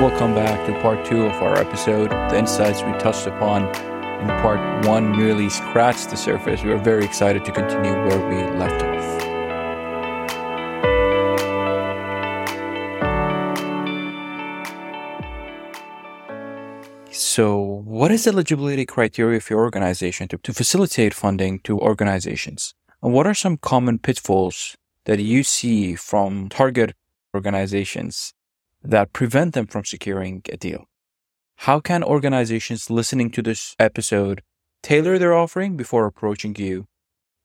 Welcome back to part two of our episode. The insights we touched upon in part one merely scratched the surface. We are very excited to continue where we left off. So, what is the eligibility criteria for your organization to, to facilitate funding to organizations? And what are some common pitfalls that you see from target organizations that prevent them from securing a deal? How can organizations listening to this episode tailor their offering before approaching you?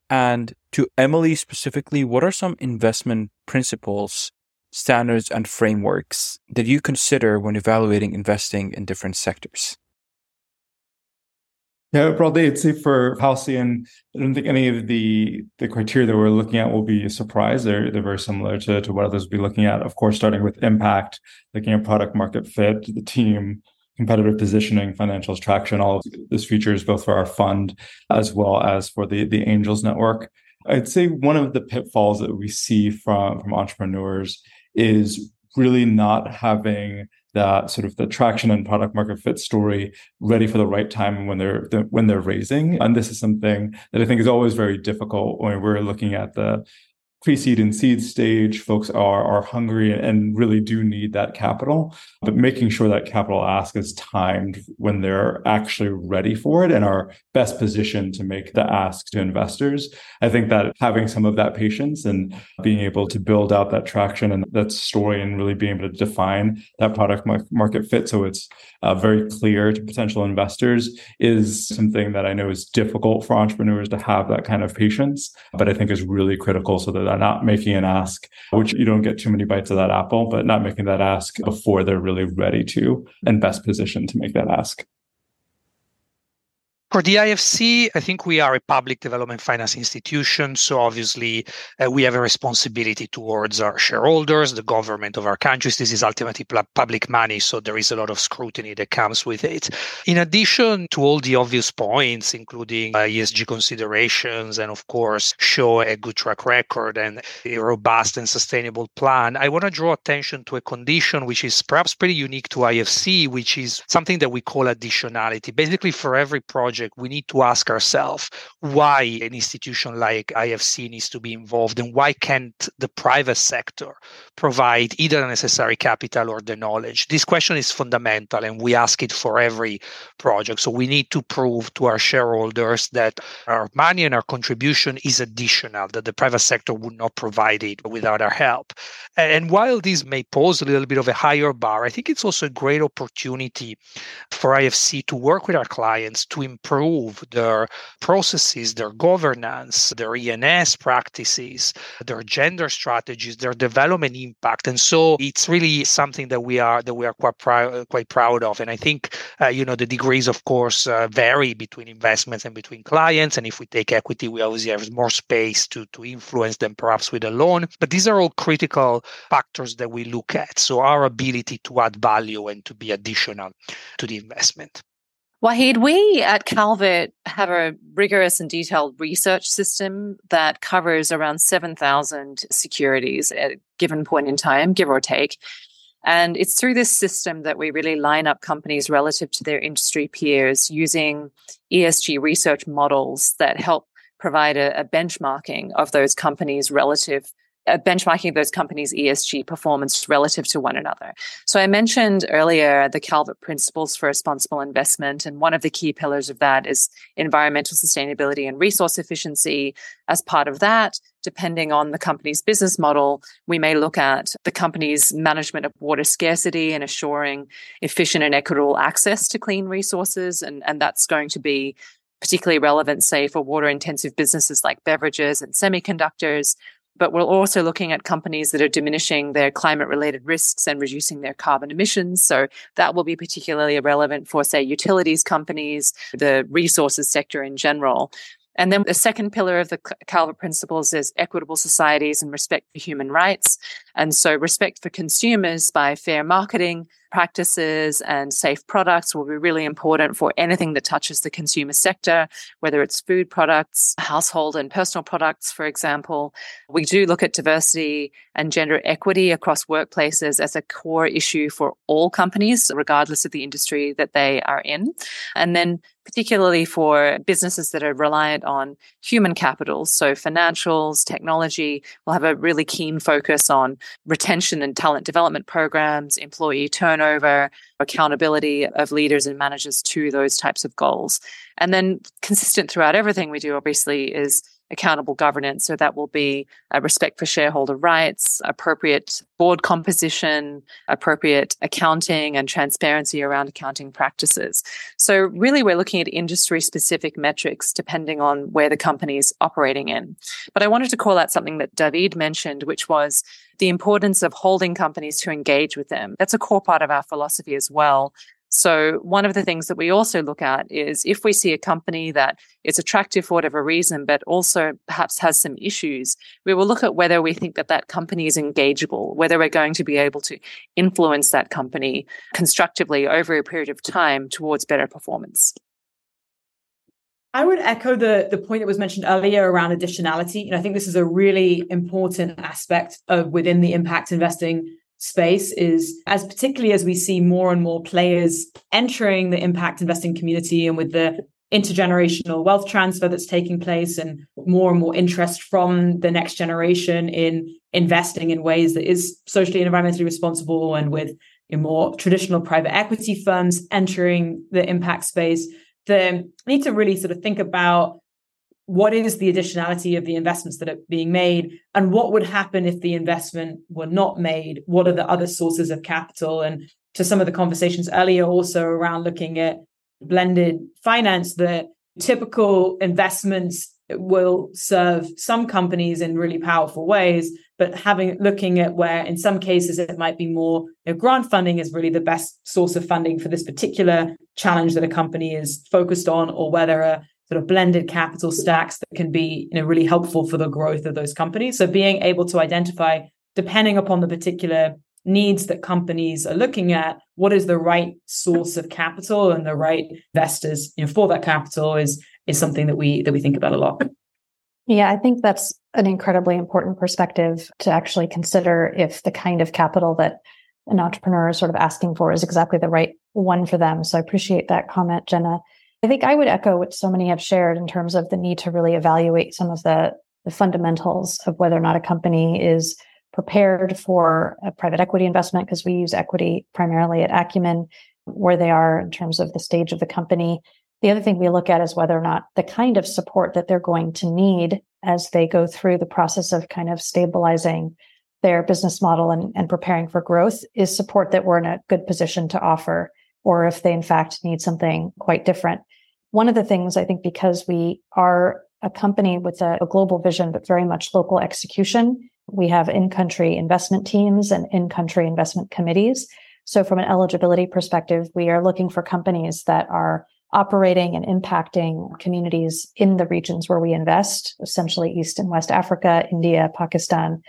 And to Emily specifically, what are some investment principles, standards, and frameworks that you consider when evaluating investing in different sectors? Yeah, broadly, I'd say for Halcyon, I don't think any of the the criteria that we're looking at will be a surprise. They're they're very similar to, to what others will be looking at. Of course, starting with impact, looking at product market fit, the team, competitive positioning, financials traction, all of these features both for our fund as well as for the the Angels Network. I'd say one of the pitfalls that we see from from entrepreneurs is really not having that sort of the traction and product market fit story ready for the right time when they're when they're raising. And this is something that i think is always very difficult when we're looking at the pre-seed and seed stage folks are are hungry and really do need that capital. But making sure that capital ask is timed when they're actually ready for it and are best positioned to make the ask to investors. I think that having some of that patience and being able to build out that traction and that story and really being able to define that product market fit so it's uh, very clear to potential investors is something that i know is difficult for entrepreneurs to have that kind of patience but i think is really critical so that not making an ask, which you don't get too many bites of that apple, but not making that ask before they're really ready to and best positioned to make that ask. For the IFC, I think we are a public development finance institution. So obviously, uh, we have a responsibility towards our shareholders, the government of our countries. This is ultimately public money. So there is a lot of scrutiny that comes with it. In addition to all the obvious points, including uh, ESG considerations, and of course, show a good track record and a robust and sustainable plan, I want to draw attention to a condition which is perhaps pretty unique to IFC, which is something that we call additionality. Basically, for every project, we need to ask ourselves why an institution like IFC needs to be involved and why can't the private sector provide either the necessary capital or the knowledge? This question is fundamental and we ask it for every project. So we need to prove to our shareholders that our money and our contribution is additional, that the private sector would not provide it without our help. And while this may pose a little bit of a higher bar, I think it's also a great opportunity for IFC to work with our clients to improve improve their processes, their governance, their E&S practices, their gender strategies, their development impact. And so it's really something that we are that we are quite proud quite proud of. And I think uh, you know the degrees, of course, uh, vary between investments and between clients. And if we take equity, we obviously have more space to to influence them, perhaps with a loan. But these are all critical factors that we look at. So our ability to add value and to be additional to the investment. Wahid, we at Calvert have a rigorous and detailed research system that covers around 7,000 securities at a given point in time, give or take. And it's through this system that we really line up companies relative to their industry peers using ESG research models that help provide a, a benchmarking of those companies relative uh, benchmarking those companies' ESG performance relative to one another. So I mentioned earlier the Calvert principles for responsible investment, and one of the key pillars of that is environmental sustainability and resource efficiency. As part of that, depending on the company's business model, we may look at the company's management of water scarcity and assuring efficient and equitable access to clean resources, and, and that's going to be particularly relevant, say, for water intensive businesses like beverages and semiconductors but we're also looking at companies that are diminishing their climate related risks and reducing their carbon emissions. So that will be particularly relevant for, say, utilities companies, the resources sector in general. And then the second pillar of the Calvert principles is equitable societies and respect for human rights. And so respect for consumers by fair marketing practices and safe products will be really important for anything that touches the consumer sector, whether it's food products, household and personal products, for example. We do look at diversity and gender equity across workplaces as a core issue for all companies, regardless of the industry that they are in. And then particularly for businesses that are reliant on human capital. So financials, technology will have a really keen focus on retention and talent development programs, employee turnover, accountability of leaders and managers to those types of goals. And then consistent throughout everything we do, obviously, is accountable governance. So that will be a respect for shareholder rights, appropriate board composition, appropriate accounting and transparency around accounting practices. So really we're looking at industry specific metrics depending on where the company is operating in. But I wanted to call out something that David mentioned, which was the importance of holding companies to engage with them. That's a core part of our philosophy as well. So, one of the things that we also look at is if we see a company that is attractive for whatever reason, but also perhaps has some issues, we will look at whether we think that that company is engageable, whether we're going to be able to influence that company constructively over a period of time towards better performance. I would echo the the point that was mentioned earlier around additionality, and I think this is a really important aspect of within the impact investing space is as particularly as we see more and more players entering the impact investing community and with the intergenerational wealth transfer that's taking place and more and more interest from the next generation in investing in ways that is socially and environmentally responsible and with more traditional private equity firms entering the impact space the need to really sort of think about what is the additionality of the investments that are being made? And what would happen if the investment were not made? What are the other sources of capital? And to some of the conversations earlier also around looking at blended finance the typical investments will serve some companies in really powerful ways but having looking at where in some cases it might be more you know, grant funding is really the best source of funding for this particular challenge that a company is focused on or whether a sort of blended capital stacks that can be you know really helpful for the growth of those companies. So being able to identify depending upon the particular needs that companies are looking at what is the right source of capital and the right investors you know for that capital is is something that we that we think about a lot. Yeah i think that's an incredibly important perspective to actually consider if the kind of capital that an entrepreneur is sort of asking for is exactly the right one for them. So i appreciate that comment Jenna I think I would echo what so many have shared in terms of the need to really evaluate some of the, the fundamentals of whether or not a company is prepared for a private equity investment, because we use equity primarily at Acumen, where they are in terms of the stage of the company. The other thing we look at is whether or not the kind of support that they're going to need as they go through the process of kind of stabilizing their business model and, and preparing for growth is support that we're in a good position to offer, or if they in fact need something quite different one of the things I think because we are a company with a, a global vision, but very much local execution, we have in country investment teams and in country investment committees. So, from an eligibility perspective, we are looking for companies that are operating and impacting communities in the regions where we invest, essentially East and West Africa, India, Pakistan,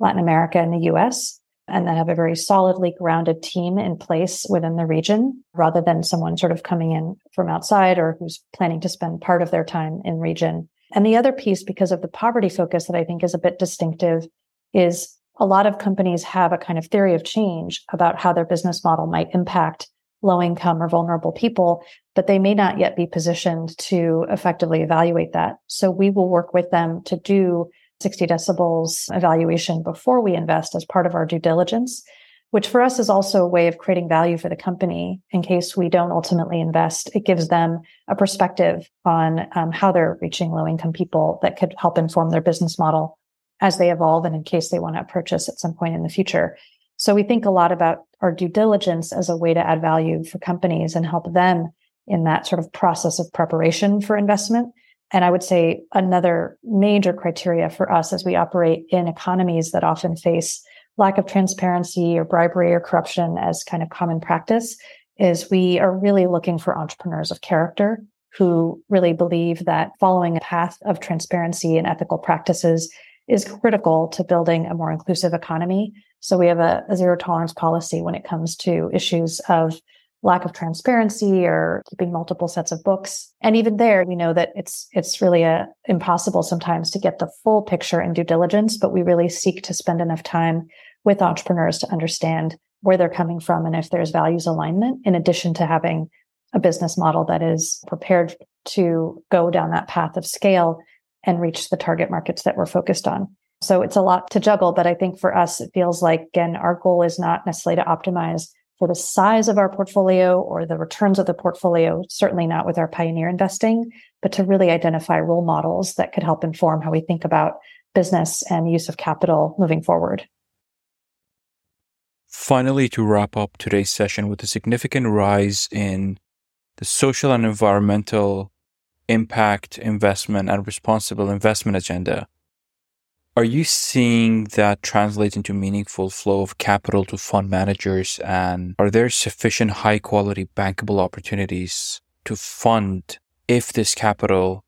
Latin America, and the US and then have a very solidly grounded team in place within the region rather than someone sort of coming in from outside or who's planning to spend part of their time in region. And the other piece, because of the poverty focus that I think is a bit distinctive, is a lot of companies have a kind of theory of change about how their business model might impact low income or vulnerable people, but they may not yet be positioned to effectively evaluate that. So we will work with them to do 60 Decibels evaluation before we invest as part of our due diligence, which for us is also a way of creating value for the company in case we don't ultimately invest. It gives them a perspective on um, how they're reaching low income people that could help inform their business model as they evolve and in case they want to purchase at some point in the future. So we think a lot about our due diligence as a way to add value for companies and help them in that sort of process of preparation for investment and I would say another major criteria for us as we operate in economies that often face lack of transparency or bribery or corruption as kind of common practice is we are really looking for entrepreneurs of character who really believe that following a path of transparency and ethical practices is critical to building a more inclusive economy. So we have a, a zero tolerance policy when it comes to issues of lack of transparency or keeping multiple sets of books. And even there, we know that it's it's really a, uh, impossible sometimes to get the full picture in due diligence, but we really seek to spend enough time with entrepreneurs to understand where they're coming from and if there's values alignment, in addition to having a business model that is prepared to go down that path of scale and reach the target markets that we're focused on. So it's a lot to juggle, but I think for us, it feels like, again, our goal is not necessarily to optimize for the size of our portfolio or the returns of the portfolio, certainly not with our pioneer investing, but to really identify role models that could help inform how we think about business and use of capital moving forward. Finally, to wrap up today's session with a significant rise in the social and environmental impact investment and responsible investment agenda. Are you seeing that translate into meaningful flow of capital to fund managers? And are there sufficient high quality bankable opportunities to fund if this capital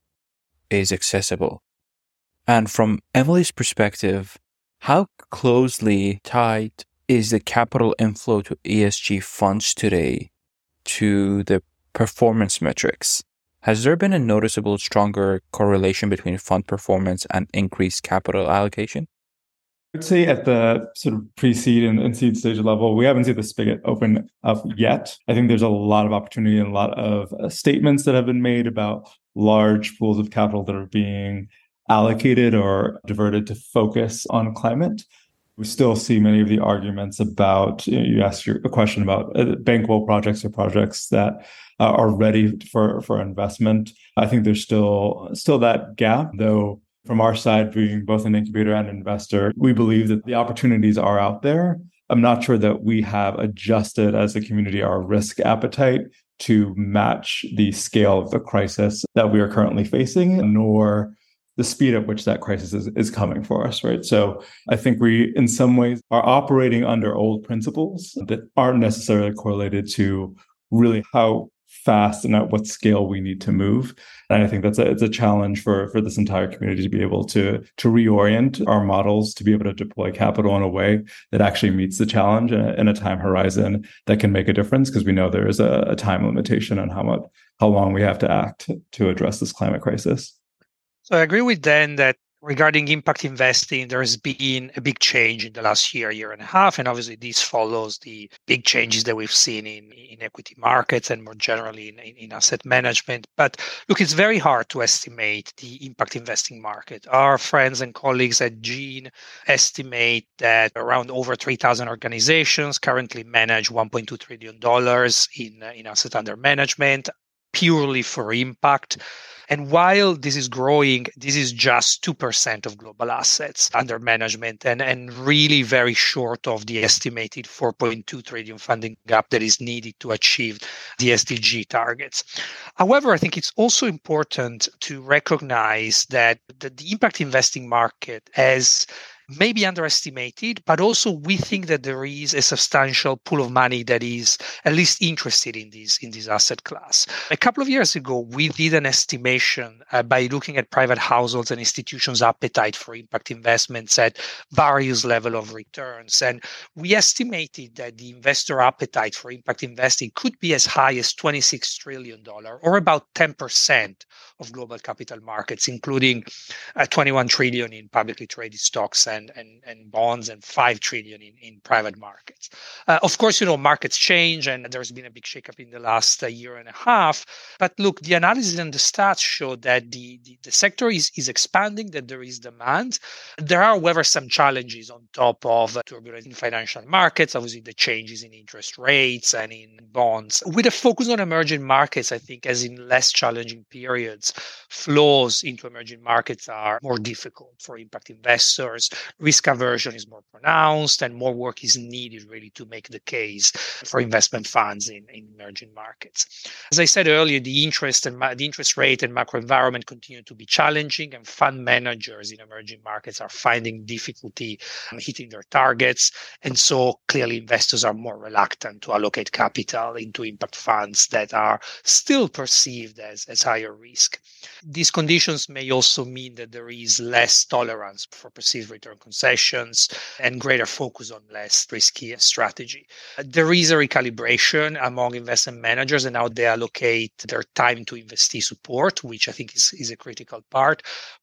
is accessible? And from Emily's perspective, how closely tied is the capital inflow to ESG funds today to the performance metrics? Has there been a noticeable stronger correlation between fund performance and increased capital allocation? I'd say at the sort of pre-seed and, and, seed stage level, we haven't seen the spigot open up yet. I think there's a lot of opportunity and a lot of uh, statements that have been made about large pools of capital that are being allocated or diverted to focus on climate. We still see many of the arguments about you, know, you asked your, a question about uh, bankable projects or projects that uh, are ready for for investment. I think there's still still that gap, though. From our side, being both an incubator and investor, we believe that the opportunities are out there. I'm not sure that we have adjusted as a community our risk appetite to match the scale of the crisis that we are currently facing, nor the speed at which that crisis is, is coming for us, right? So I think we, in some ways, are operating under old principles that aren't necessarily correlated to really how fast and at what scale we need to move. And I think that's a it's a challenge for for this entire community to be able to to reorient our models to be able to deploy capital in a way that actually meets the challenge in a, in a time horizon that can make a difference because we know there is a, a time limitation on how much how long we have to act to address this climate crisis. So I agree with Dan that regarding impact investing, there's been a big change in the last year, year and a half. And obviously, this follows the big changes that we've seen in, in equity markets and more generally in, in, asset management. But look, it's very hard to estimate the impact investing market. Our friends and colleagues at GIIN estimate that around over 3,000 organizations currently manage $1.2 trillion in, in asset under management purely for impact. And while this is growing, this is just 2% of global assets under management and, and really very short of the estimated 4.2 trillion funding gap that is needed to achieve the SDG targets. However, I think it's also important to recognize that the, the impact investing market has may be underestimated, but also we think that there is a substantial pool of money that is at least interested in this in this asset class. A couple of years ago, we did an estimation uh, by looking at private households and institutions' appetite for impact investments at various level of returns, and we estimated that the investor appetite for impact investing could be as high as 26 trillion dollar, or about 10 percent of global capital markets, including uh, 21 trillion in publicly traded stocks and, and, and bonds and 5 trillion in, in private markets. Uh, of course, you know, markets change and there's been a big shakeup in the last uh, year and a half. But look, the analysis and the stats show that the, the, the sector is, is expanding, that there is demand. There are, however, some challenges on top of uh, turbulence in financial markets, obviously the changes in interest rates and in bonds. With a focus on emerging markets, I think, as in less challenging periods, flows into emerging markets are more difficult for impact investors risk aversion is more pronounced and more work is needed really to make the case for investment funds in, in emerging markets. As I said earlier, the interest and ma- the interest rate and macro environment continue to be challenging, and fund managers in emerging markets are finding difficulty um, hitting their targets. And so clearly investors are more reluctant to allocate capital into impact funds that are still perceived as, as higher risk. These conditions may also mean that there is less tolerance for perceived return concessions and greater focus on less risky strategy. There is a recalibration among investment managers and how they allocate their time to investee support, which I think is, is a critical part.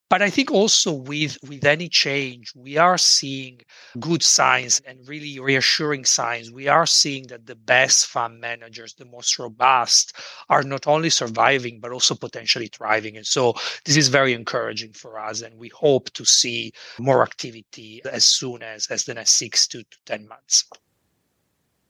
But I think also with, with any change, we are seeing good signs and really reassuring signs. We are seeing that the best fund managers, the most robust, are not only surviving, but also potentially thriving. And so this is very encouraging for us. And we hope to see more activity as soon as, as the next six to, to 10 months.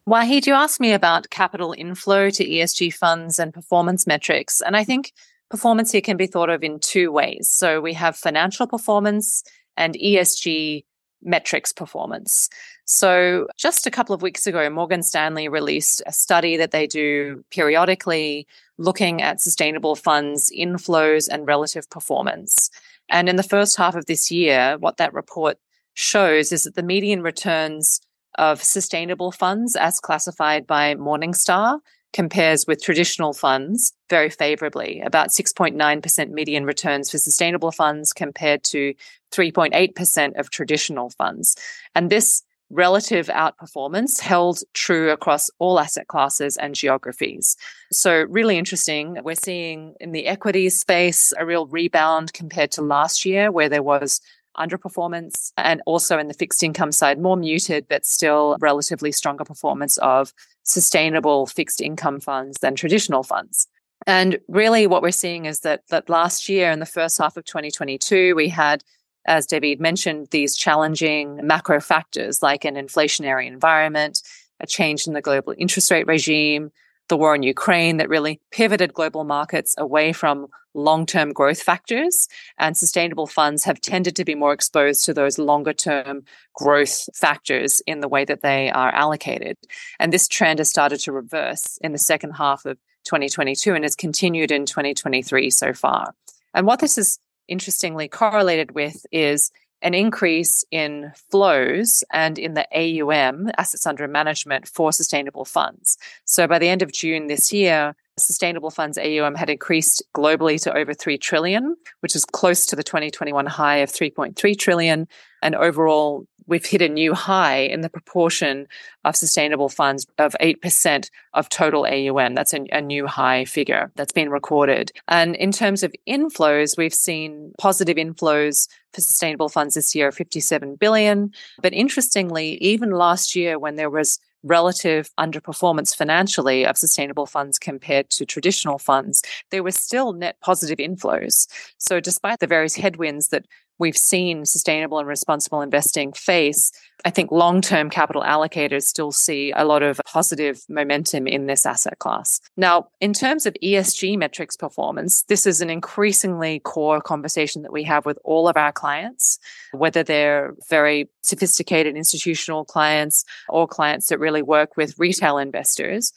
Wahid, you asked me about capital inflow to ESG funds and performance metrics. And I think performance here can be thought of in two ways. So we have financial performance and ESG metrics performance. So just a couple of weeks ago, Morgan Stanley released a study that they do periodically looking at sustainable funds inflows and relative performance. And in the first half of this year, what that report shows is that the median returns of sustainable funds as classified by Morningstar compares with traditional funds very favorably, about 6.9% median returns for sustainable funds compared to 3.8% of traditional funds. And this relative outperformance held true across all asset classes and geographies. So, really interesting. We're seeing in the equity space a real rebound compared to last year, where there was underperformance, and also in the fixed income side, more muted, but still relatively stronger performance of sustainable fixed income funds than traditional funds. And really, what we're seeing is that that last year, in the first half of 2022, we had, as David mentioned, these challenging macro factors like an inflationary environment, a change in the global interest rate regime, the war in Ukraine that really pivoted global markets away from long term growth factors. And sustainable funds have tended to be more exposed to those longer term growth factors in the way that they are allocated. And this trend has started to reverse in the second half of 2022 and has continued in 2023 so far. And what this is interestingly correlated with is an increase in flows and in the AUM, assets under management for sustainable funds. So by the end of June this year, sustainable funds AUM had increased globally to over 3 trillion, which is close to the 2021 high of 3.3 trillion. And overall, we've hit a new high in the proportion of sustainable funds of 8% of total AUM. That's a, a, new high figure that's been recorded. And in terms of inflows, we've seen positive inflows for sustainable funds this year, 57 billion. But interestingly, even last year when there was relative underperformance financially of sustainable funds compared to traditional funds, there were still net positive inflows. So, despite the various headwinds that we've seen sustainable and responsible investing face, I think long term capital allocators still see a lot of positive momentum in this asset class. Now, in terms of ESG metrics performance, this is an increasingly core conversation that we have with all of our clients, whether they're very sophisticated institutional clients or clients that really work with retail investors.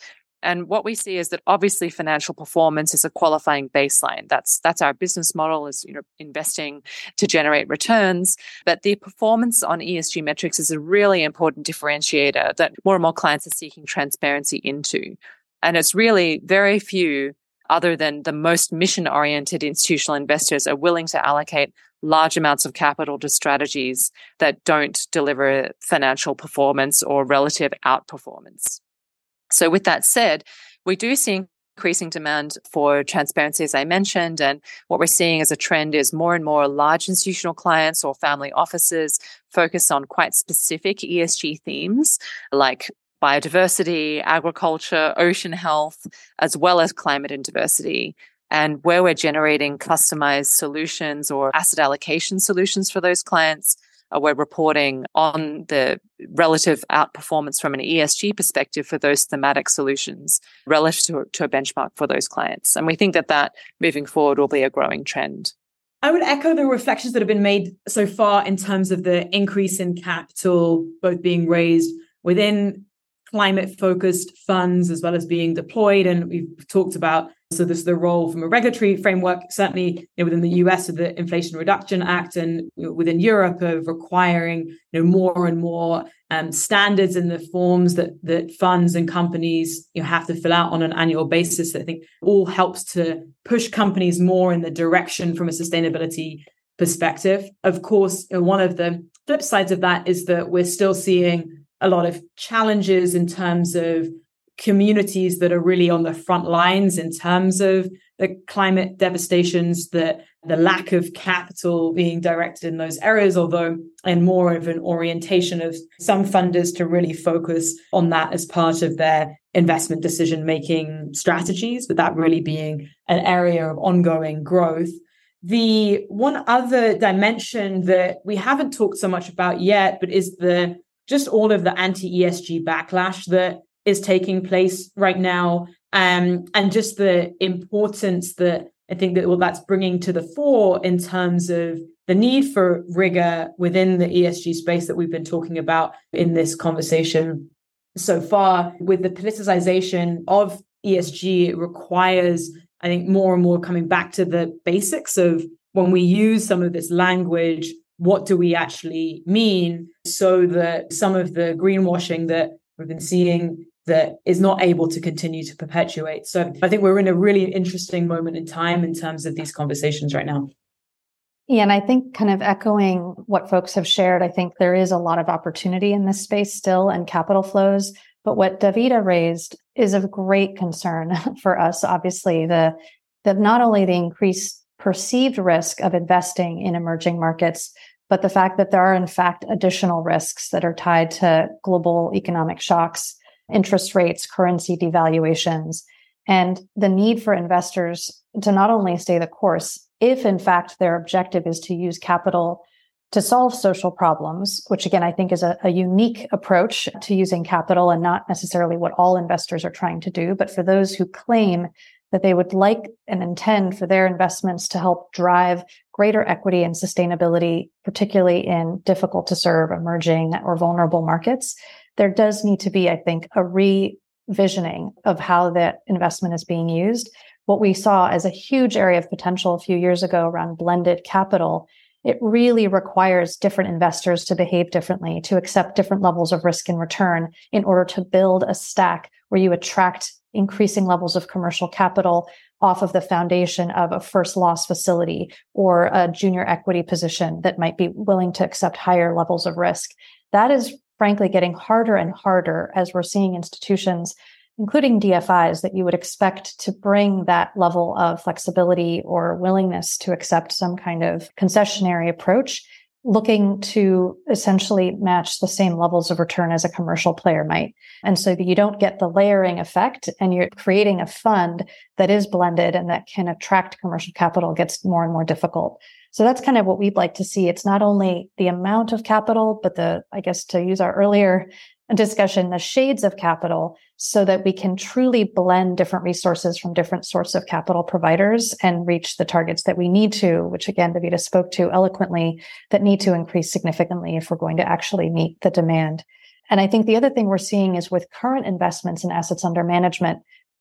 And what we see is that obviously financial performance is a qualifying baseline. That's that's our business model is you know investing to generate returns. But the performance on ESG metrics is a really important differentiator that more and more clients are seeking transparency into. And it's really very few other than the most mission oriented institutional investors are willing to allocate large amounts of capital to strategies that don't deliver financial performance or relative outperformance. So, with that said, we do see increasing demand for transparency, as I mentioned. And what we're seeing as a trend is more and more large institutional clients or family offices focus on quite specific ESG themes like biodiversity, agriculture, ocean health, as well as climate and diversity. And where we're generating customized solutions or asset allocation solutions for those clients, Uh, we're reporting on the relative outperformance from an ESG perspective for those thematic solutions relative to, to a benchmark for those clients. And we think that that moving forward will be a growing trend. I would echo the reflections that have been made so far in terms of the increase in capital, both being raised within climate focused funds as well as being deployed. And we've talked about so there's the role from a regulatory framework, certainly you know, within the US of the Inflation Reduction Act and you know, within Europe of requiring you know, more and more um, standards in the forms that that funds and companies you know, have to fill out on an annual basis. I think all helps to push companies more in the direction from a sustainability perspective. Of course, one of the flip sides of that is that we're still seeing a lot of challenges in terms of communities that are really on the front lines in terms of the climate devastations, the, the lack of capital being directed in those areas, although and more of an orientation of some funders to really focus on that as part of their investment decision making strategies, but that really being an area of ongoing growth. The one other dimension that we haven't talked so much about yet, but is the just all of the anti ESG backlash that is taking place right now, um, and just the importance that I think that well that's bringing to the fore in terms of the need for rigor within the ESG space that we've been talking about in this conversation so far. With the politicization of ESG, it requires, I think, more and more coming back to the basics of when we use some of this language, what do we actually mean so that some of the greenwashing that we've been seeing that is not able to continue to perpetuate. So I think we're in a really interesting moment in time in terms of these conversations right now. Yeah, and I think kind of echoing what folks have shared, I think there is a lot of opportunity in this space still and capital flows. But what Davide raised is of great concern for us. Obviously, the that not only the increased perceived risk of investing in emerging markets, but the fact that there are in fact additional risks that are tied to global economic shocks interest rates, currency devaluations, and the need for investors to not only stay the course, if in fact their objective is to use capital to solve social problems, which again, I think is a, a, unique approach to using capital and not necessarily what all investors are trying to do. But for those who claim that they would like and intend for their investments to help drive greater equity and sustainability, particularly in difficult to serve emerging or vulnerable markets, there does need to be, I think, a revisioning of how that investment is being used. What we saw as a huge area of potential a few years ago around blended capital, it really requires different investors to behave differently, to accept different levels of risk and return in order to build a stack where you attract increasing levels of commercial capital off of the foundation of a first loss facility or a junior equity position that might be willing to accept higher levels of risk. That is frankly getting harder and harder as we're seeing institutions, including DFIs, that you would expect to bring that level of flexibility or willingness to accept some kind of concessionary approach, looking to essentially match the same levels of return as a commercial player might. And so you don't get the layering effect and you're creating a fund that is blended and that can attract commercial capital gets more and more difficult. So that's kind of what we'd like to see. It's not only the amount of capital, but the, I guess to use our earlier discussion, the shades of capital so that we can truly blend different resources from different sorts of capital providers and reach the targets that we need to, which again, Davide spoke to eloquently, that need to increase significantly if we're going to actually meet the demand. And I think the other thing we're seeing is with current investments in assets under management,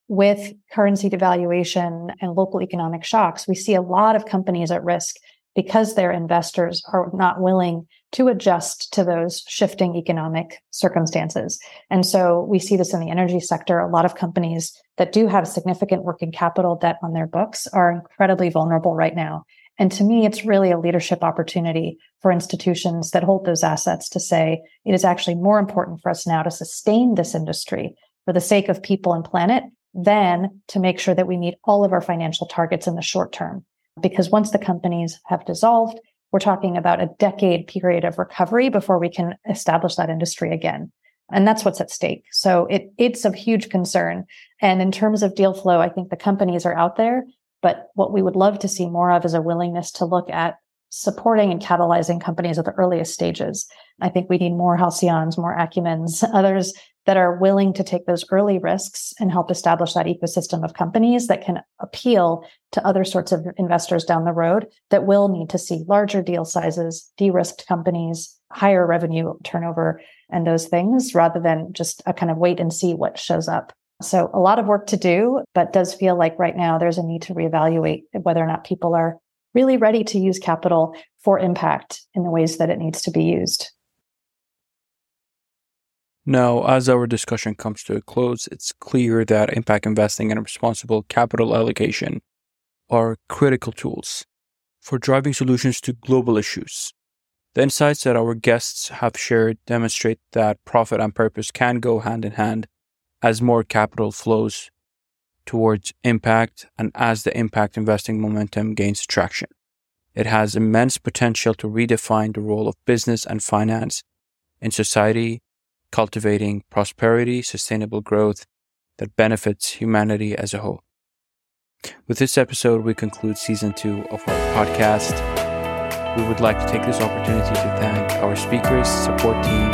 with currency devaluation and local economic shocks, we see a lot of companies at risk because their investors are not willing to adjust to those shifting economic circumstances. And so we see this in the energy sector. A lot of companies that do have significant working capital debt on their books are incredibly vulnerable right now. And to me, it's really a leadership opportunity for institutions that hold those assets to say it is actually more important for us now to sustain this industry for the sake of people and planet than to make sure that we meet all of our financial targets in the short term because once the companies have dissolved, we're talking about a decade period of recovery before we can establish that industry again. And that's what's at stake. So it, it's of huge concern. And in terms of deal flow, I think the companies are out there, but what we would love to see more of is a willingness to look at supporting and catalyzing companies at the earliest stages. I think we need more Halcyons, more Acumens, others that are willing to take those early risks and help establish that ecosystem of companies that can appeal to other sorts of investors down the road that will need to see larger deal sizes, de risked companies, higher revenue turnover, and those things rather than just a kind of wait and see what shows up. So, a lot of work to do, but does feel like right now there's a need to reevaluate whether or not people are really ready to use capital for impact in the ways that it needs to be used. Now, as our discussion comes to a close, it's clear that impact investing and responsible capital allocation are critical tools for driving solutions to global issues. The insights that our guests have shared demonstrate that profit and purpose can go hand in hand as more capital flows towards impact and as the impact investing momentum gains traction. It has immense potential to redefine the role of business and finance in society cultivating prosperity, sustainable growth that benefits humanity as a whole. With this episode, we conclude season two of our podcast. We would like to take this opportunity to thank our speakers, support team,